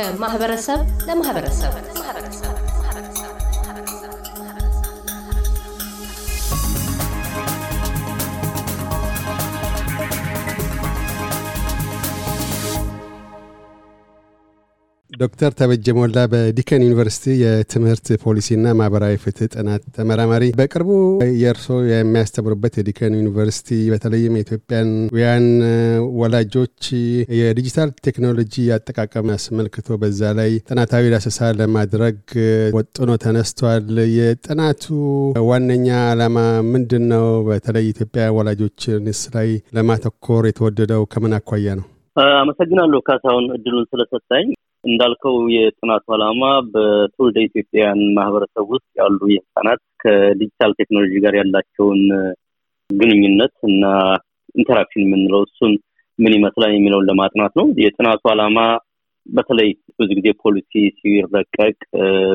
ከማህበረሰብ ለማህበረሰብ ዶክተር ተበጀ ሞላ በዲከን ዩኒቨርሲቲ የትምህርት ፖሊሲና ማህበራዊ ፍትህ ጥናት ተመራማሪ፣ በቅርቡ የእርስዎ የሚያስተምሩበት የዲከን ዩኒቨርሲቲ በተለይም የኢትዮጵያውያን ወላጆች የዲጂታል ቴክኖሎጂ አጠቃቀም አስመልክቶ በዛ ላይ ጥናታዊ ዳሰሳ ለማድረግ ወጥኖ ተነስቷል። የጥናቱ ዋነኛ ዓላማ ምንድን ነው? በተለይ ኢትዮጵያ ወላጆችንስ ላይ ለማተኮር የተወደደው ከምን አኳያ ነው? አመሰግናለሁ ካሳሁን እድሉን ስለሰጠኝ። እንዳልከው የጥናቱ ዓላማ በትውልደ ኢትዮጵያውያን ማህበረሰብ ውስጥ ያሉ የህፃናት ከዲጂታል ቴክኖሎጂ ጋር ያላቸውን ግንኙነት እና interaction የምንለው እሱን ምን ይመስላል የሚለውን ለማጥናት ነው። የጥናቱ ዓላማ በተለይ ብዙ ጊዜ ፖሊሲ ሲረቀቅ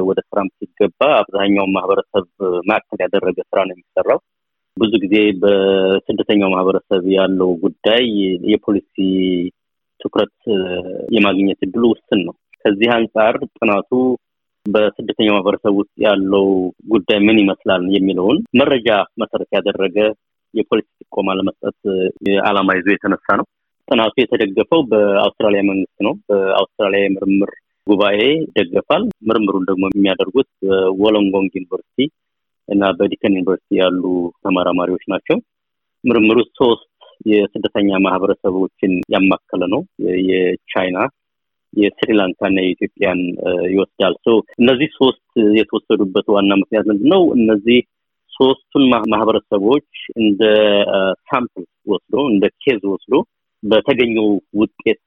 ወደ ስራም ሲገባ አብዛኛውን ማህበረሰብ ማዕከል ያደረገ ስራ ነው የሚሰራው። ብዙ ጊዜ በስደተኛው ማህበረሰብ ያለው ጉዳይ የፖሊሲ ትኩረት የማግኘት እድሉ ውስን ነው። ከዚህ አንጻር ጥናቱ በስደተኛው ማህበረሰብ ውስጥ ያለው ጉዳይ ምን ይመስላል የሚለውን መረጃ መሰረት ያደረገ የፖሊሲ ጥቆማ ለመስጠት ዓላማ ይዞ የተነሳ ነው። ጥናቱ የተደገፈው በአውስትራሊያ መንግስት ነው። በአውስትራሊያ የምርምር ጉባኤ ይደገፋል። ምርምሩን ደግሞ የሚያደርጉት በወሎንጎንግ ዩኒቨርሲቲ እና በዲከን ዩኒቨርሲቲ ያሉ ተመራማሪዎች ናቸው። ምርምሩ ሶስት የስደተኛ ማህበረሰቦችን ያማከለ ነው። የቻይና፣ የስሪላንካ እና የኢትዮጵያን ይወስዳል። እነዚህ ሶስት የተወሰዱበት ዋና ምክንያት ምንድን ነው? እነዚህ ሶስቱን ማህበረሰቦች እንደ sample ወስዶ እንደ case ወስዶ በተገኘው ውጤት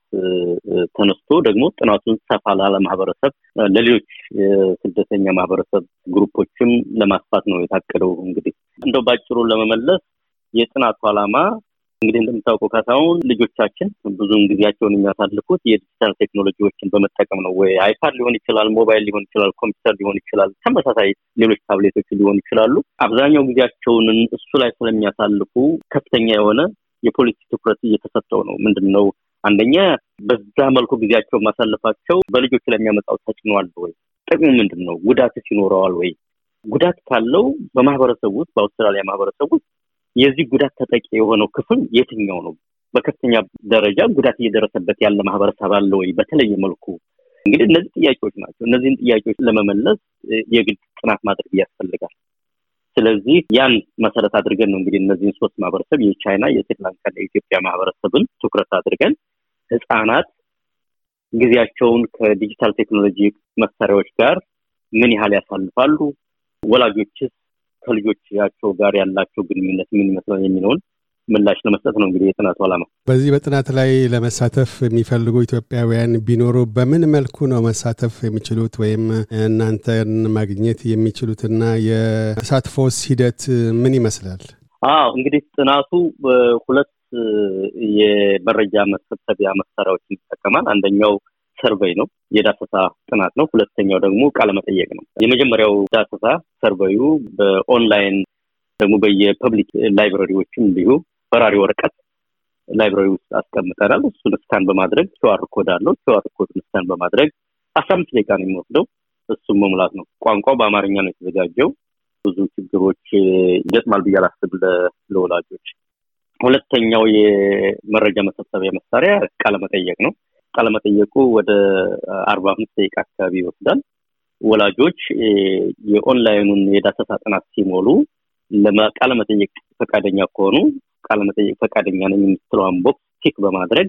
ተነስቶ ደግሞ ጥናቱን ሰፋ ላለ ማህበረሰብ ለሌሎች የስደተኛ ማህበረሰብ group ኦችም ለማስፋት ነው የታቀደው። እንግዲህ እንደው ባጭሩ ለመመለስ የጥናቱ ዓላማ እንግዲህ እንደምታውቀው ካሳሁን ልጆቻችን ብዙውን ጊዜያቸውን የሚያሳልፉት የዲጂታል ቴክኖሎጂዎችን በመጠቀም ነው። ወይ አይፓድ ሊሆን ይችላል፣ ሞባይል ሊሆን ይችላል፣ ኮምፒውተር ሊሆን ይችላል፣ ተመሳሳይ ሌሎች ታብሌቶች ሊሆኑ ይችላሉ። አብዛኛው ጊዜያቸውን እሱ ላይ ስለሚያሳልፉ ከፍተኛ የሆነ የፖሊሲ ትኩረት እየተሰጠው ነው። ምንድን ነው አንደኛ በዛ መልኩ ጊዜያቸው ማሳለፋቸው በልጆች ላይ የሚያመጣው ተጽዕኖ አለ ወይ? ጥቅሙ ምንድን ነው? ጉዳትስ ይኖረዋል ወይ? ጉዳት ካለው በማህበረሰብ ውስጥ በአውስትራሊያ ማህበረሰብ ውስጥ የዚህ ጉዳት ተጠቂ የሆነው ክፍል የትኛው ነው? በከፍተኛ ደረጃ ጉዳት እየደረሰበት ያለ ማህበረሰብ አለ ወይ? በተለየ መልኩ እንግዲህ እነዚህ ጥያቄዎች ናቸው። እነዚህን ጥያቄዎች ለመመለስ የግድ ጥናት ማድረግ ያስፈልጋል። ስለዚህ ያን መሰረት አድርገን ነው እንግዲህ እነዚህን ሶስት ማህበረሰብ የቻይና፣ የስሪላንካና የኢትዮጵያ ማህበረሰብን ትኩረት አድርገን ህጻናት ጊዜያቸውን ከዲጂታል ቴክኖሎጂ መሳሪያዎች ጋር ምን ያህል ያሳልፋሉ፣ ወላጆችስ ከልጆቻቸው ጋር ያላቸው ግንኙነት ምን ይመስላል የሚለውን ምላሽ ለመስጠት ነው እንግዲህ የጥናቱ ዓላማ። በዚህ በጥናት ላይ ለመሳተፍ የሚፈልጉ ኢትዮጵያውያን ቢኖሩ በምን መልኩ ነው መሳተፍ የሚችሉት ወይም እናንተን ማግኘት የሚችሉትና የተሳትፎስ ሂደት ምን ይመስላል? አዎ እንግዲህ ጥናቱ ሁለት የመረጃ መሰብሰቢያ መሳሪያዎችን ይጠቀማል። አንደኛው ሰርቬይ ነው፣ የዳሰሳ ጥናት ነው። ሁለተኛው ደግሞ ቃለመጠየቅ ነው። የመጀመሪያው ዳሰሳ survey ዩ በ online ደግሞ በየ public library ዎችም እንዲሁ በራሪ ወረቀት library ውስጥ አስቀምጠናል። እሱን scan በማድረግ QR code አለው። QR code ን scan በማድረግ አስራ አምስት ደቂቃ ነው የሚወስደው። እሱም መሙላት ነው። ቋንቋው በአማርኛ ነው የተዘጋጀው። ብዙ ችግሮች ይገጥማል ብዬ አላስብ ለወላጆች። ሁለተኛው የመረጃ መሰብሰቢያ መሳሪያ ቃለመጠየቅ ነው። ቃለመጠየቁ ወደ አርባ አምስት ደቂቃ አካባቢ ይወስዳል። ወላጆች የኦንላይኑን የዳሰሳ ጥናት ሲሞሉ ለቃለመጠየቅ ፈቃደኛ ከሆኑ ቃለመጠየቅ ፈቃደኛ ነኝ የምትለዋን box tick በማድረግ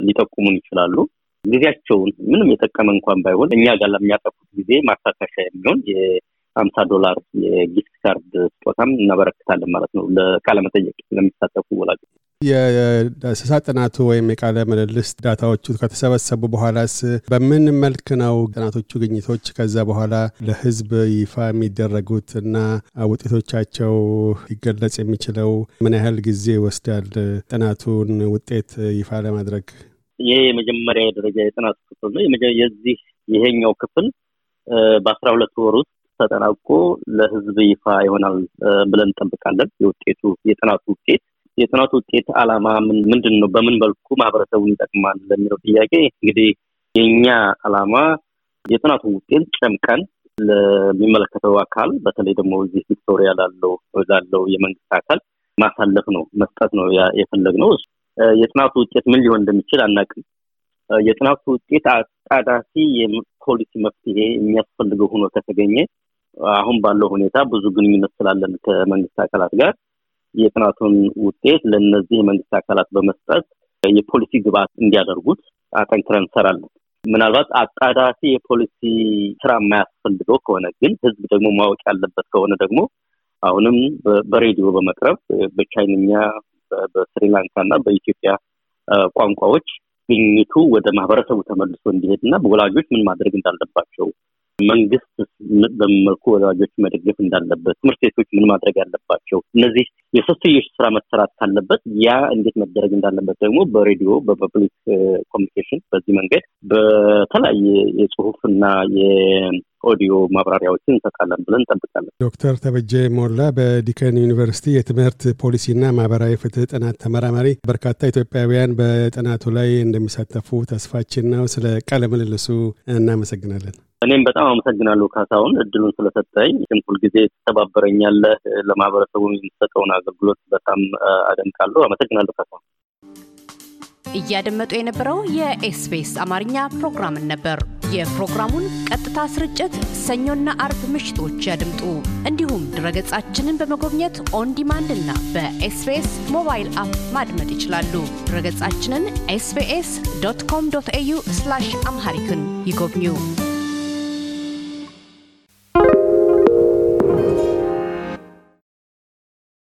ሊጠቁሙን ይችላሉ። ጊዜያቸውን ምንም የጠቀመ እንኳን ባይሆን እኛ ጋር ለሚያጠፉት ጊዜ ማካካሻ የሚሆን የሀምሳ ዶላር የ gift card ስጦታም እናበረክታለን ማለት ነው ለቃለመጠየቅ ለሚሳተፉ ወላጆች። የዳሰሳ ጥናቱ ወይም የቃለ ምልልስ ዳታዎቹ ከተሰበሰቡ በኋላስ በምን መልክ ነው ጥናቶቹ ግኝቶች ከዛ በኋላ ለሕዝብ ይፋ የሚደረጉት እና ውጤቶቻቸው ሊገለጽ የሚችለው ምን ያህል ጊዜ ይወስዳል? ጥናቱን ውጤት ይፋ ለማድረግ ይሄ የመጀመሪያ ደረጃ የጥናቱ ክፍል ነው። የዚህ ይሄኛው ክፍል በአስራ ሁለት ወር ውስጥ ተጠናቆ ለሕዝብ ይፋ ይሆናል ብለን እንጠብቃለን። የውጤቱ የጥናቱ ውጤት የጥናቱ ውጤት ዓላማ ምንድን ነው? በምን መልኩ ማህበረሰቡን ይጠቅማል ለሚለው ጥያቄ እንግዲህ የእኛ ዓላማ የጥናቱን ውጤት ጨምቀን ለሚመለከተው አካል በተለይ ደግሞ እዚህ ቪክቶሪያ ላለው ላለው የመንግስት አካል ማሳለፍ ነው መስጠት ነው የፈለግነው። የጥናቱ ውጤት ምን ሊሆን እንደሚችል አናውቅም። የጥናቱ ውጤት አጣዳፊ የፖሊሲ መፍትሄ የሚያስፈልገው ሆኖ ከተገኘ አሁን ባለው ሁኔታ ብዙ ግንኙነት ስላለን ከመንግስት አካላት ጋር የጥናቱን ውጤት ለእነዚህ የመንግስት አካላት በመስጠት የፖሊሲ ግብዓት እንዲያደርጉት አጠንክረን እንሰራለን። ምናልባት አጣዳፊ የፖሊሲ ስራ የማያስፈልገው ከሆነ ግን ህዝብ ደግሞ ማወቅ ያለበት ከሆነ ደግሞ አሁንም በሬዲዮ በመቅረብ በቻይንኛ፣ በስሪላንካ እና በኢትዮጵያ ቋንቋዎች ግኝቱ ወደ ማህበረሰቡ ተመልሶ እንዲሄድ እና ወላጆች ምን ማድረግ እንዳለባቸው መንግስት በምን መልኩ ወላጆች መደገፍ እንዳለበት፣ ትምህርት ቤቶች ምን ማድረግ ያለባቸው፣ እነዚህ የሶስትዮሽ ስራ መሰራት ካለበት ያ እንዴት መደረግ እንዳለበት ደግሞ በሬዲዮ በ public communication በዚህ መንገድ በተለያየ የጽሁፍ የኦዲዮ ማብራሪያዎችን እንሰጣለን ብለን እንጠብቃለን። ዶክተር ተበጀ ሞላ በዲከን ዩኒቨርሲቲ የትምህርት ፖሊሲና ማህበራዊ ፍትህ ጥናት ተመራማሪ፣ በርካታ ኢትዮጵያውያን በጥናቱ ላይ እንደሚሳተፉ ተስፋችን ነው። ስለ ቃለ ምልልሱ እናመሰግናለን። እኔም በጣም አመሰግናለሁ ካሳሁን እድሉን ስለሰጠኝ። ግን ሁልጊዜ ትተባበረኛለህ። ለማህበረሰቡ የሚሰጠውን አገልግሎት በጣም አደንቃለሁ። አመሰግናለሁ ካሳሁን። እያደመጡ የነበረው የኤስቢኤስ አማርኛ ፕሮግራምን ነበር። የፕሮግራሙን ቀጥታ ስርጭት ሰኞና አርብ ምሽቶች ያድምጡ። እንዲሁም ድረገጻችንን በመጎብኘት on demand እና በኤስቢኤስ mobile app ማድመጥ ይችላሉ። ድረገጻችንን ኤስቢኤስ ዶት ኮም ዶት ኤዩ አምሃሪክን ይጎብኙ።